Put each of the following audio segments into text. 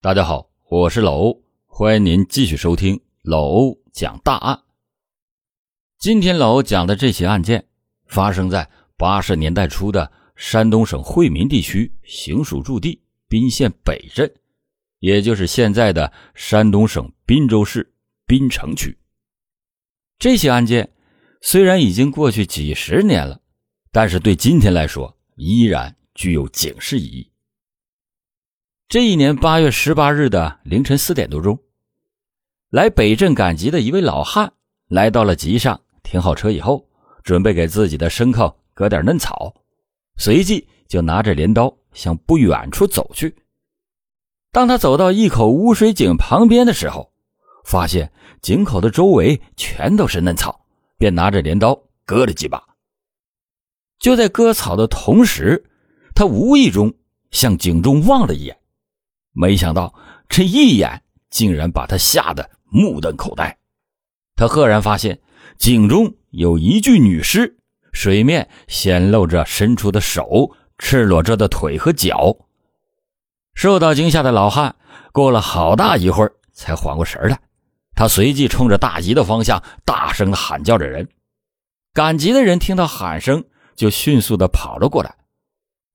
大家好，我是老欧，欢迎您继续收听老欧讲大案。今天老欧讲的这起案件发生在八十年代初的山东省惠民地区行署驻地宾县北镇，也就是现在的山东省滨州市滨城区。这起案件虽然已经过去几十年了，但是对今天来说依然具有警示意义。这一年八月十八日的凌晨四点多钟，来北镇赶集的一位老汉来到了集上，停好车以后，准备给自己的牲口割点嫩草，随即就拿着镰刀向不远处走去。当他走到一口污水井旁边的时候，发现井口的周围全都是嫩草，便拿着镰刀割了几把。就在割草的同时，他无意中向井中望了一眼。没想到这一眼竟然把他吓得目瞪口呆，他赫然发现井中有一具女尸，水面显露着伸出的手、赤裸着的腿和脚。受到惊吓的老汉过了好大一会儿才缓过神来，他随即冲着大集的方向大声喊叫着人。赶集的人听到喊声，就迅速的跑了过来。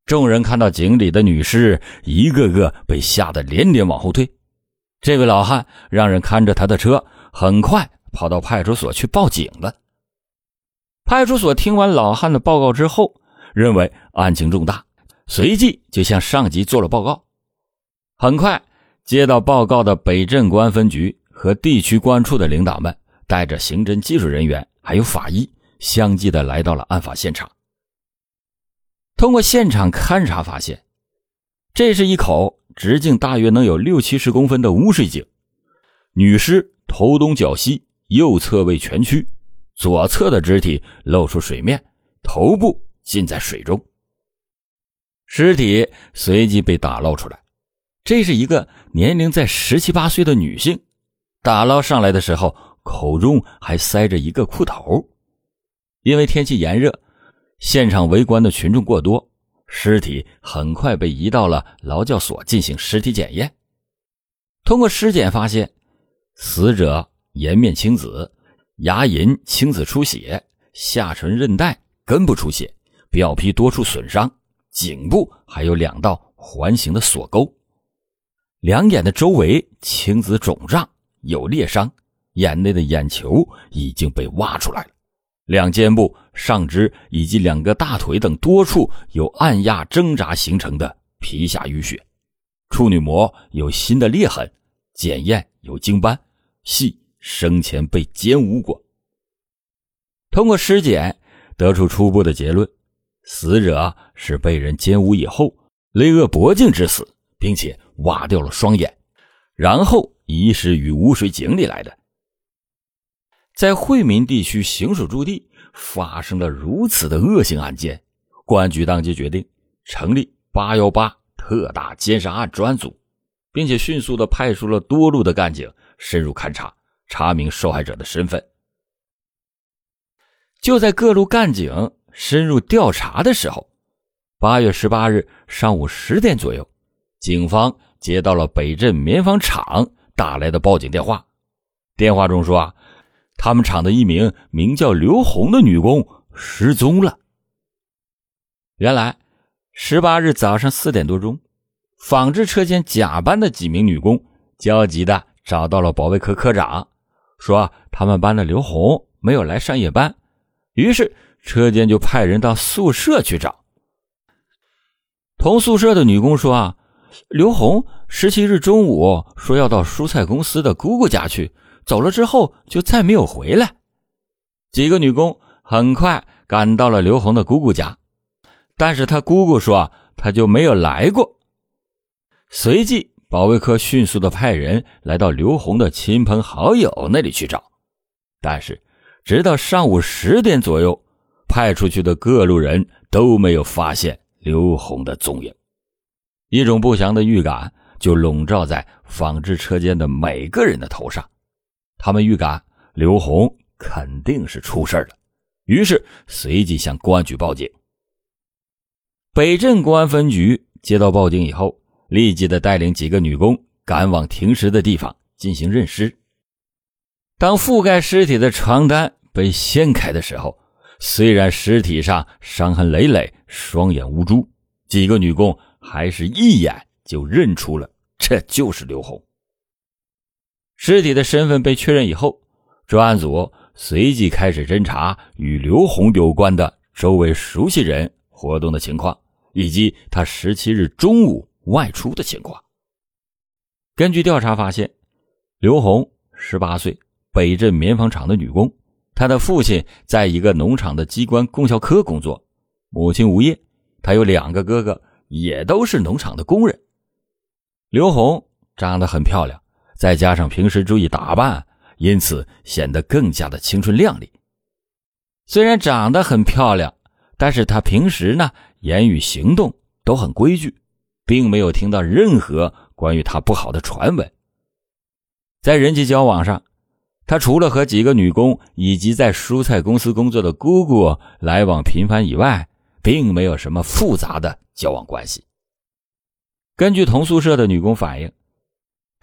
众人看到井里的女尸，一个个被吓得连连往后退。这位老汉让人看着他的车，很快跑到派出所去报警了。派出所听完老汉的报告之后，认为案情重大，随即就向上级做了报告。很快，接到报告的北镇公安分局和地区公安处的领导们，带着刑侦技术人员还有法医，相继的来到了案发现场。通过现场勘查发现，这是一口直径大约能有六七十公分的污水井。女尸头东脚西，右侧为蜷曲，左侧的肢体露出水面，头部浸在水中。尸体随即被打捞出来，这是一个年龄在十七八岁的女性。打捞上来的时候，口中还塞着一个裤头。因为天气炎热。现场围观的群众过多，尸体很快被移到了劳教所进行尸体检验。通过尸检发现，死者颜面青紫，牙龈青紫出血，下唇韧带根部出血，表皮多处损伤，颈部还有两道环形的锁沟，两眼的周围青紫肿胀，有裂伤，眼内的眼球已经被挖出来了。两肩部、上肢以及两个大腿等多处有按压挣扎形成的皮下淤血，处女膜有新的裂痕，检验有精斑，系生前被奸污过。通过尸检得出初步的结论：死者是被人奸污以后勒扼脖颈致死，并且挖掉了双眼，然后遗失于污水井里来的。在惠民地区行署驻地发生了如此的恶性案件，公安局当即决定成立“八幺八”特大奸杀案专案组，并且迅速的派出了多路的干警深入勘查，查明受害者的身份。就在各路干警深入调查的时候，八月十八日上午十点左右，警方接到了北镇棉纺厂打来的报警电话，电话中说啊。他们厂的一名名叫刘红的女工失踪了。原来，十八日早上四点多钟，纺织车间甲班的几名女工焦急的找到了保卫科科长，说他们班的刘红没有来上夜班，于是车间就派人到宿舍去找。同宿舍的女工说：“啊，刘红十七日中午说要到蔬菜公司的姑姑家去。”走了之后就再没有回来。几个女工很快赶到了刘红的姑姑家，但是她姑姑说她就没有来过。随即，保卫科迅速的派人来到刘红的亲朋好友那里去找，但是直到上午十点左右，派出去的各路人都没有发现刘红的踪影。一种不祥的预感就笼罩在纺织车间的每个人的头上。他们预感刘红肯定是出事了，于是随即向公安局报警。北镇公安分局接到报警以后，立即的带领几个女工赶往停尸的地方进行认尸。当覆盖尸体的床单被掀开的时候，虽然尸体上伤痕累累，双眼无珠，几个女工还是一眼就认出了这就是刘红。尸体的身份被确认以后，专案组随即开始侦查与刘红有关的周围熟悉人活动的情况，以及他十七日中午外出的情况。根据调查发现，刘红十八岁。北镇棉纺厂的女工，她的父亲在一个农场的机关供销科工作，母亲无业，她有两个哥哥，也都是农场的工人。刘红长得很漂亮，再加上平时注意打扮，因此显得更加的青春靓丽。虽然长得很漂亮，但是她平时呢，言语行动都很规矩，并没有听到任何关于她不好的传闻。在人际交往上。他除了和几个女工以及在蔬菜公司工作的姑姑来往频繁以外，并没有什么复杂的交往关系。根据同宿舍的女工反映，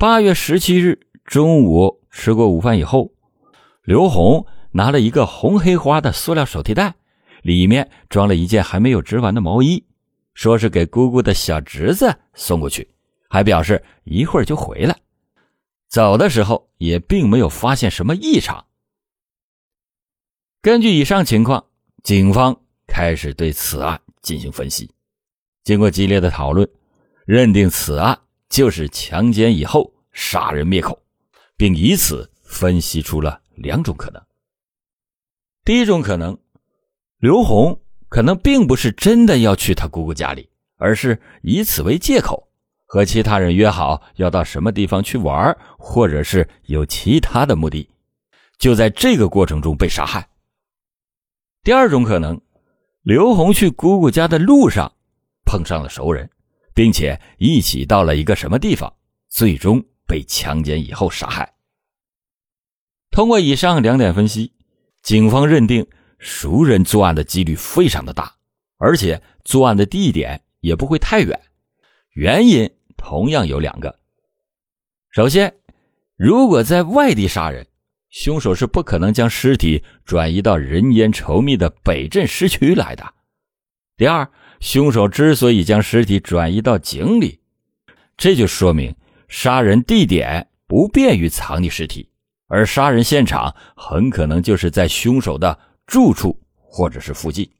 八月十七日中午吃过午饭以后，刘红拿了一个红黑花的塑料手提袋，里面装了一件还没有织完的毛衣，说是给姑姑的小侄子送过去，还表示一会儿就回来。走的时候也并没有发现什么异常。根据以上情况，警方开始对此案进行分析。经过激烈的讨论，认定此案就是强奸以后杀人灭口，并以此分析出了两种可能。第一种可能，刘红可能并不是真的要去他姑姑家里，而是以此为借口。和其他人约好要到什么地方去玩，或者是有其他的目的，就在这个过程中被杀害。第二种可能，刘红去姑姑家的路上碰上了熟人，并且一起到了一个什么地方，最终被强奸以后杀害。通过以上两点分析，警方认定熟人作案的几率非常的大，而且作案的地点也不会太远，原因。同样有两个。首先，如果在外地杀人，凶手是不可能将尸体转移到人烟稠密的北镇市区来的。第二，凶手之所以将尸体转移到井里，这就说明杀人地点不便于藏匿尸体，而杀人现场很可能就是在凶手的住处或者是附近。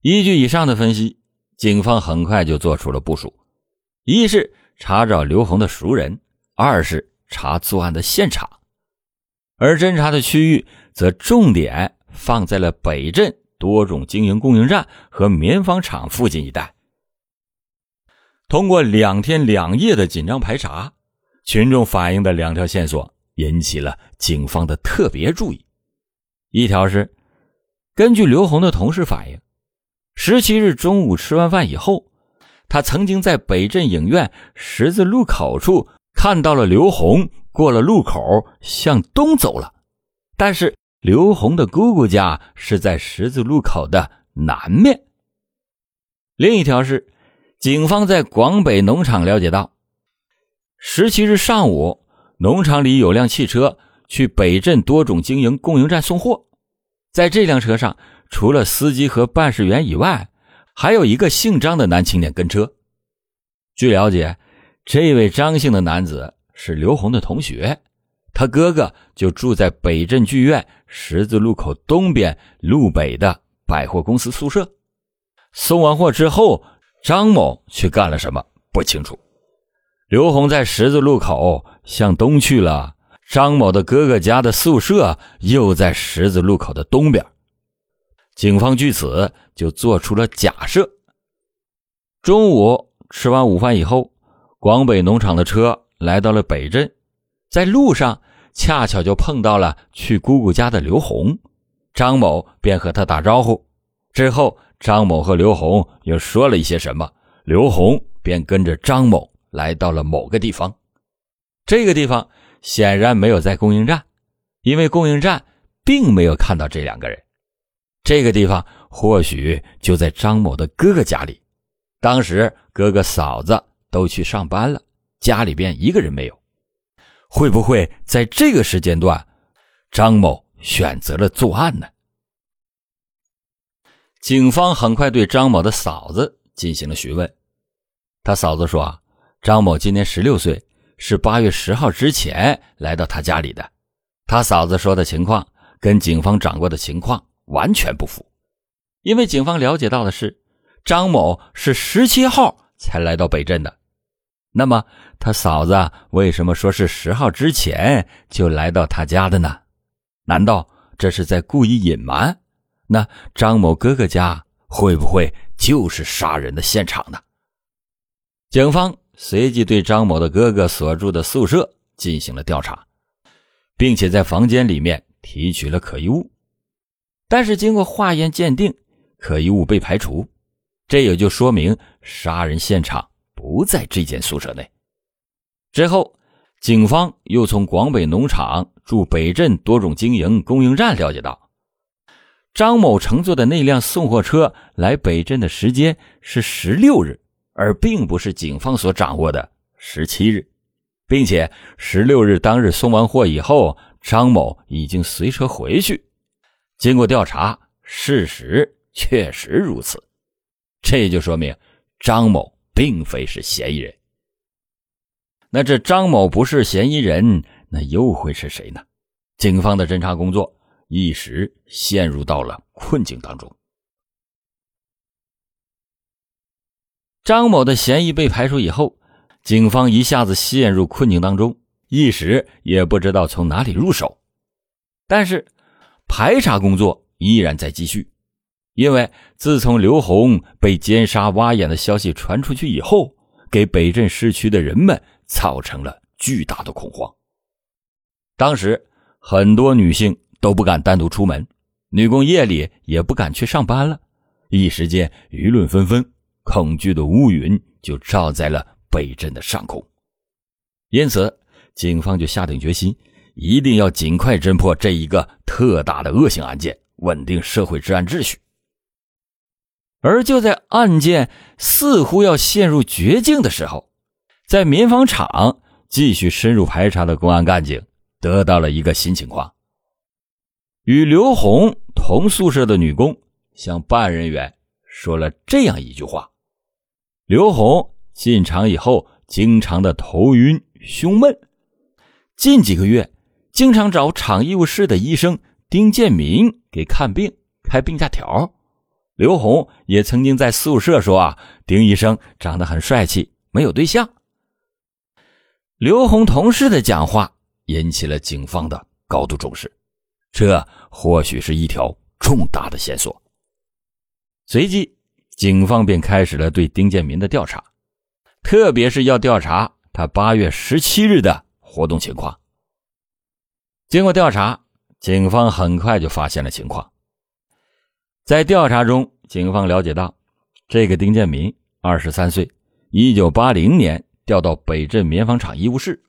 依据以上的分析。警方很快就做出了部署：一是查找刘红的熟人，二是查作案的现场。而侦查的区域则重点放在了北镇多种经营供应站和棉纺厂附近一带。通过两天两夜的紧张排查，群众反映的两条线索引起了警方的特别注意。一条是根据刘红的同事反映。十七日中午吃完饭以后，他曾经在北镇影院十字路口处看到了刘红过了路口向东走了，但是刘红的姑姑家是在十字路口的南面。另一条是，警方在广北农场了解到，十七日上午农场里有辆汽车去北镇多种经营供应站送货，在这辆车上。除了司机和办事员以外，还有一个姓张的男青年跟车。据了解，这位张姓的男子是刘红的同学，他哥哥就住在北镇剧院十字路口东边路北的百货公司宿舍。送完货之后，张某去干了什么不清楚。刘红在十字路口向东去了，张某的哥哥家的宿舍又在十字路口的东边。警方据此就做出了假设。中午吃完午饭以后，广北农场的车来到了北镇，在路上恰巧就碰到了去姑姑家的刘红，张某便和他打招呼。之后，张某和刘红又说了一些什么，刘红便跟着张某来到了某个地方。这个地方显然没有在供应站，因为供应站并没有看到这两个人。这个地方或许就在张某的哥哥家里，当时哥哥嫂子都去上班了，家里边一个人没有。会不会在这个时间段，张某选择了作案呢？警方很快对张某的嫂子进行了询问。他嫂子说：“啊，张某今年十六岁，是八月十号之前来到他家里的。”他嫂子说的情况跟警方掌握的情况完全不符，因为警方了解到的是，张某是十七号才来到北镇的。那么他嫂子为什么说是十号之前就来到他家的呢？难道这是在故意隐瞒？那张某哥哥家会不会就是杀人的现场呢？警方随即对张某的哥哥所住的宿舍进行了调查，并且在房间里面提取了可疑物，但是经过化验鉴定，可疑物被排除，这也就说明杀人现场不在这间宿舍内。之后，警方又从广北农场驻北镇多种经营供应站了解到。张某乘坐的那辆送货车来北镇的时间是十六日，而并不是警方所掌握的十七日，并且十六日当日送完货以后，张某已经随车回去。经过调查，事实确实如此，这就说明张某并非是嫌疑人。那这张某不是嫌疑人，那又会是谁呢？警方的侦查工作。一时陷入到了困境当中。张某的嫌疑被排除以后，警方一下子陷入困境当中，一时也不知道从哪里入手。但是，排查工作依然在继续，因为自从刘红被奸杀挖眼的消息传出去以后，给北镇市区的人们造成了巨大的恐慌。当时，很多女性。都不敢单独出门，女工夜里也不敢去上班了。一时间，舆论纷纷，恐惧的乌云就罩在了北镇的上空。因此，警方就下定决心，一定要尽快侦破这一个特大的恶性案件，稳定社会治安秩序。而就在案件似乎要陷入绝境的时候，在棉纺厂继续深入排查的公安干警得到了一个新情况。与刘红同宿舍的女工向办案人员说了这样一句话：“刘红进厂以后，经常的头晕、胸闷，近几个月经常找厂医务室的医生丁建民给看病开病假条。刘红也曾经在宿舍说啊，丁医生长得很帅气，没有对象。”刘红同事的讲话引起了警方的高度重视。这或许是一条重大的线索。随即，警方便开始了对丁建民的调查，特别是要调查他八月十七日的活动情况。经过调查，警方很快就发现了情况。在调查中，警方了解到，这个丁建民二十三岁，一九八零年调到北镇棉纺厂医务室，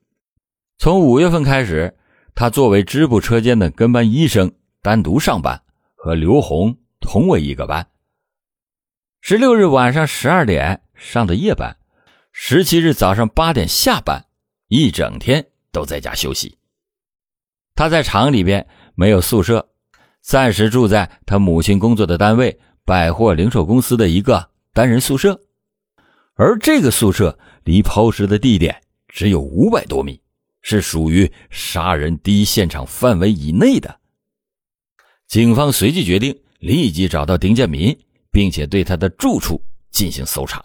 从五月份开始。他作为支部车间的跟班医生，单独上班，和刘红同为一个班。十六日晚上十二点上的夜班，十七日早上八点下班，一整天都在家休息。他在厂里边没有宿舍，暂时住在他母亲工作的单位百货零售公司的一个单人宿舍，而这个宿舍离抛尸的地点只有五百多米。是属于杀人第一现场范围以内的。警方随即决定立即找到丁建民，并且对他的住处进行搜查。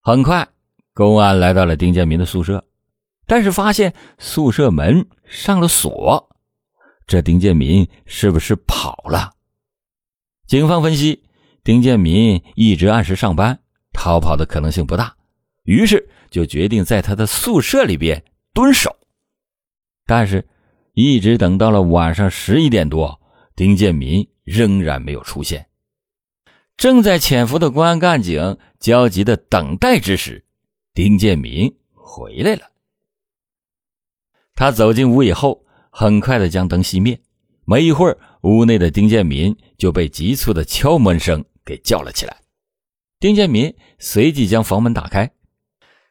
很快，公安来到了丁建民的宿舍，但是发现宿舍门上了锁。这丁建民是不是跑了？警方分析，丁建民一直按时上班，逃跑的可能性不大，于是就决定在他的宿舍里边。蹲守，但是，一直等到了晚上十一点多，丁建民仍然没有出现。正在潜伏的公安干警焦急的等待之时，丁建民回来了。他走进屋以后，很快的将灯熄灭。没一会儿，屋内的丁建民就被急促的敲门声给叫了起来。丁建民随即将房门打开，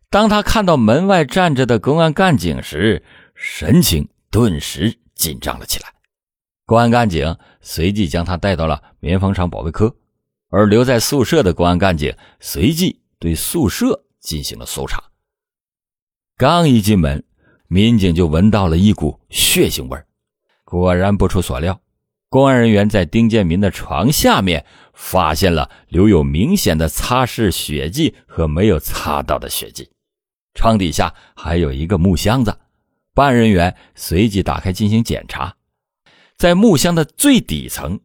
当他看到门外站着的公安干警时，神情顿时紧张了起来。公安干警随即将他带到了棉纺厂保卫科，而留在宿舍的公安干警随即对宿舍进行了搜查。刚一进门，民警就闻到了一股血腥味果然不出所料，公安人员在丁建民的床下面发现了留有明显的擦拭血迹和没有擦到的血迹，床底下还有一个木箱子。办案人员随即打开进行检查。在木箱的最底层，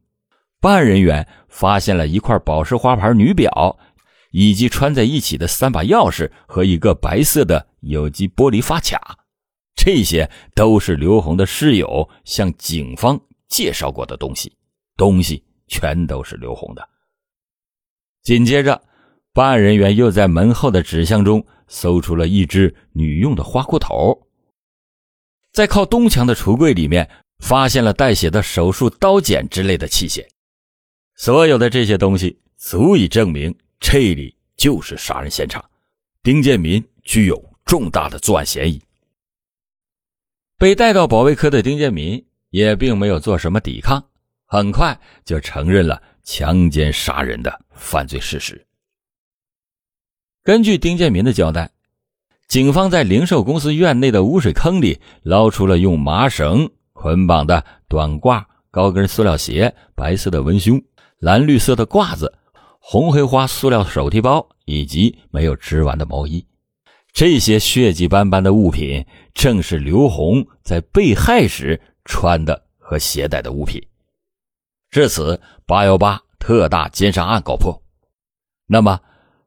办案人员发现了一块宝石花牌女表，以及穿在一起的三把钥匙和一个白色的有机玻璃发卡，这些都是刘红的室友向警方介绍过的东西，东西全都是刘红的。紧接着，办案人员又在门后的纸箱中搜出了一只女用的花裤头，在靠东墙的橱柜里面。发现了带血的手术刀剪之类的器械，所有的这些东西足以证明这里就是杀人现场。丁建民具有重大的作案嫌疑。被带到保卫科的丁建民也并没有做什么抵抗，很快就承认了强奸杀人的犯罪事实。根据丁建民的交代，警方在零售公司院内的污水坑里捞出了用麻绳。捆绑的短褂、高跟塑料鞋、白色的文胸、蓝绿色的褂子、红黑花塑料手提包以及没有织完的毛衣，这些血迹斑斑的物品正是刘红在被害时穿的和携带的物品。至此，八幺八特大奸杀案告破。那么，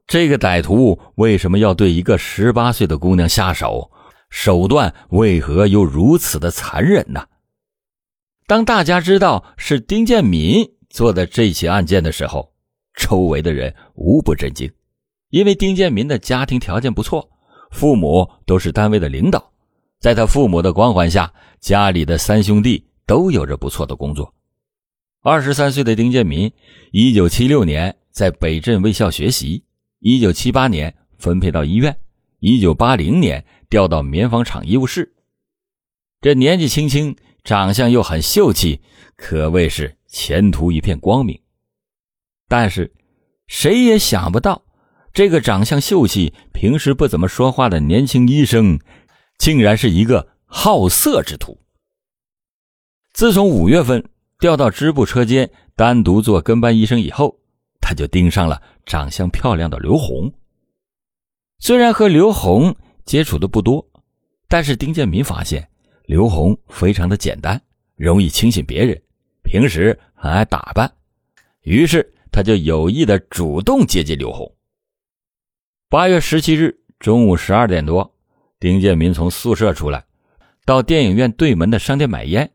这个歹徒为什么要对一个十八岁的姑娘下手？手段为何又如此的残忍呢？当大家知道是丁建民做的这起案件的时候，周围的人无不震惊，因为丁建民的家庭条件不错，父母都是单位的领导，在他父母的光环下，家里的三兄弟都有着不错的工作。二十三岁的丁建民，一九七六年在北镇卫校学习，一九七八年分配到医院，一九八零年调到棉纺厂医务室。这年纪轻轻。长相又很秀气，可谓是前途一片光明。但是，谁也想不到，这个长相秀气、平时不怎么说话的年轻医生，竟然是一个好色之徒。自从五月份调到支部车间单独做跟班医生以后，他就盯上了长相漂亮的刘红。虽然和刘红接触的不多，但是丁建民发现。刘红非常的简单，容易轻信别人，平时很爱打扮，于是他就有意的主动接近刘红。八月十七日中午十二点多，丁建民从宿舍出来，到电影院对门的商店买烟，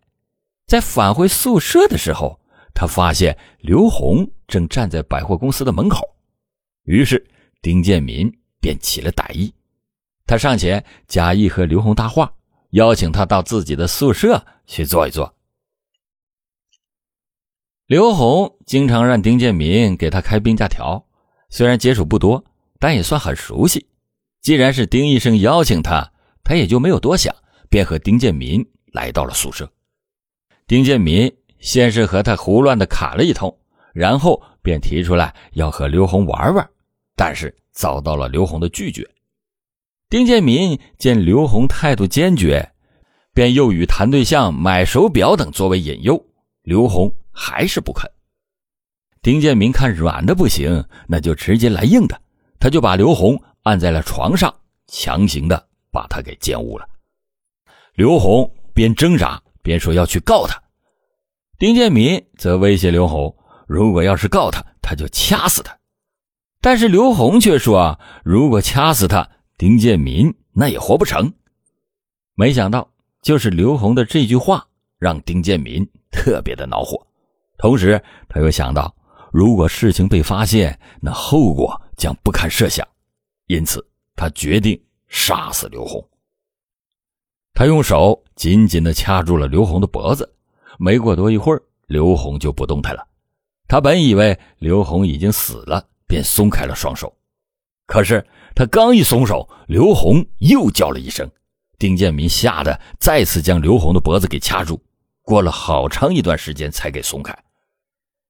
在返回宿舍的时候，他发现刘红正站在百货公司的门口，于是丁建民便起了歹意，他上前假意和刘红搭话。邀请他到自己的宿舍去坐一坐。刘红经常让丁建民给他开病假条，虽然接触不多，但也算很熟悉。既然是丁医生邀请他，他也就没有多想，便和丁建民来到了宿舍。丁建民先是和他胡乱的侃了一通，然后便提出来要和刘红玩玩，但是遭到了刘红的拒绝。丁建民见刘红态度坚决，便又与谈对象、买手表等作为引诱，刘红还是不肯。丁建民看软的不行，那就直接来硬的，他就把刘红按在了床上，强行的把他给奸污了。刘红边挣扎边说要去告他，丁建民则威胁刘红，如果要是告他，他就掐死他。但是刘红却说，如果掐死他。丁建民那也活不成，没想到就是刘红的这句话让丁建民特别的恼火，同时他又想到，如果事情被发现，那后果将不堪设想，因此他决定杀死刘红。他用手紧紧的掐住了刘红的脖子，没过多一会儿，刘红就不动弹了。他本以为刘红已经死了，便松开了双手，可是。他刚一松手，刘红又叫了一声，丁建民吓得再次将刘红的脖子给掐住，过了好长一段时间才给松开。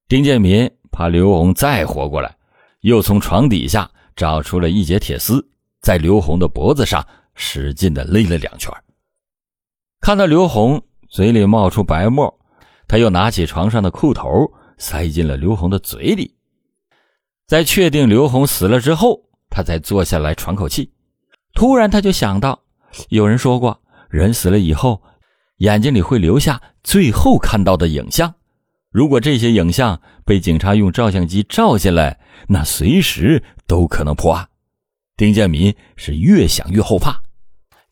丁建民怕刘红再活过来，又从床底下找出了一截铁丝，在刘红的脖子上使劲的勒了两圈。看到刘红嘴里冒出白沫，他又拿起床上的裤头塞进了刘红的嘴里。在确定刘红死了之后，他才坐下来喘口气。突然，他就想到，有人说过，人死了以后，眼睛里会留下最后看到的影像。如果这些影像被警察用照相机照下来，那随时都可能破案。丁建民是越想越后怕。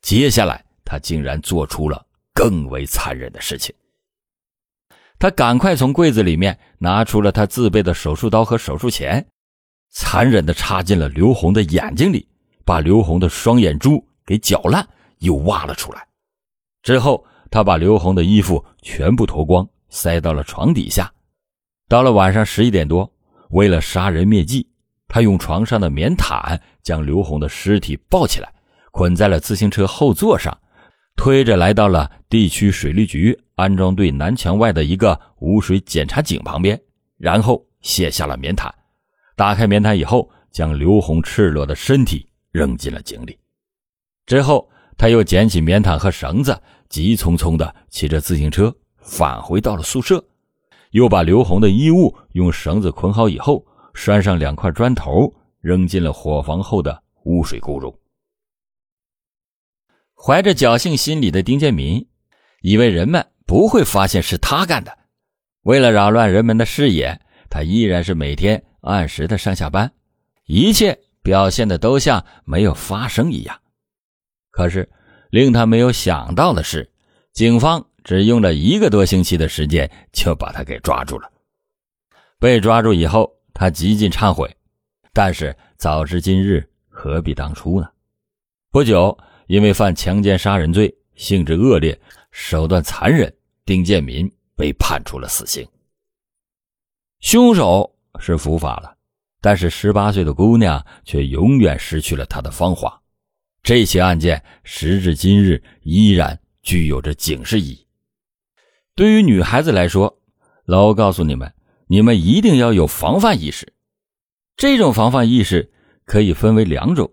接下来，他竟然做出了更为残忍的事情。他赶快从柜子里面拿出了他自备的手术刀和手术钳。残忍地插进了刘红的眼睛里，把刘红的双眼珠给搅烂，又挖了出来。之后，他把刘红的衣服全部脱光，塞到了床底下。到了晚上十一点多，为了杀人灭迹，他用床上的棉毯将刘红的尸体抱起来，捆在了自行车后座上，推着来到了地区水利局安装队南墙外的一个污水检查井旁边，然后卸下了棉毯。打开棉毯以后，将刘红赤裸的身体扔进了井里。之后，他又捡起棉毯和绳子，急匆匆地骑着自行车返回到了宿舍，又把刘红的衣物用绳子捆好以后，拴上两块砖头，扔进了伙房后的污水沟中。怀着侥幸心理的丁建民，以为人们不会发现是他干的。为了扰乱人们的视野，他依然是每天。按时的上下班，一切表现的都像没有发生一样。可是令他没有想到的是，警方只用了一个多星期的时间就把他给抓住了。被抓住以后，他极尽忏悔，但是早知今日，何必当初呢？不久，因为犯强奸杀人罪，性质恶劣，手段残忍，丁建民被判处了死刑。凶手。是伏法了，但是十八岁的姑娘却永远失去了她的芳华。这起案件时至今日依然具有着警示意义。对于女孩子来说，老欧告诉你们，你们一定要有防范意识。这种防范意识可以分为两种，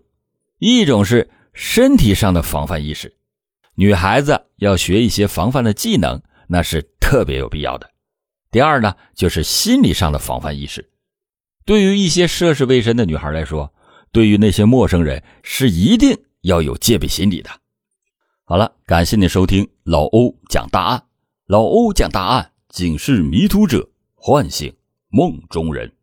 一种是身体上的防范意识，女孩子要学一些防范的技能，那是特别有必要的。第二呢，就是心理上的防范意识。对于一些涉世未深的女孩来说，对于那些陌生人是一定要有戒备心理的。好了，感谢您收听老欧讲大案。老欧讲大案，警示迷途者，唤醒梦中人。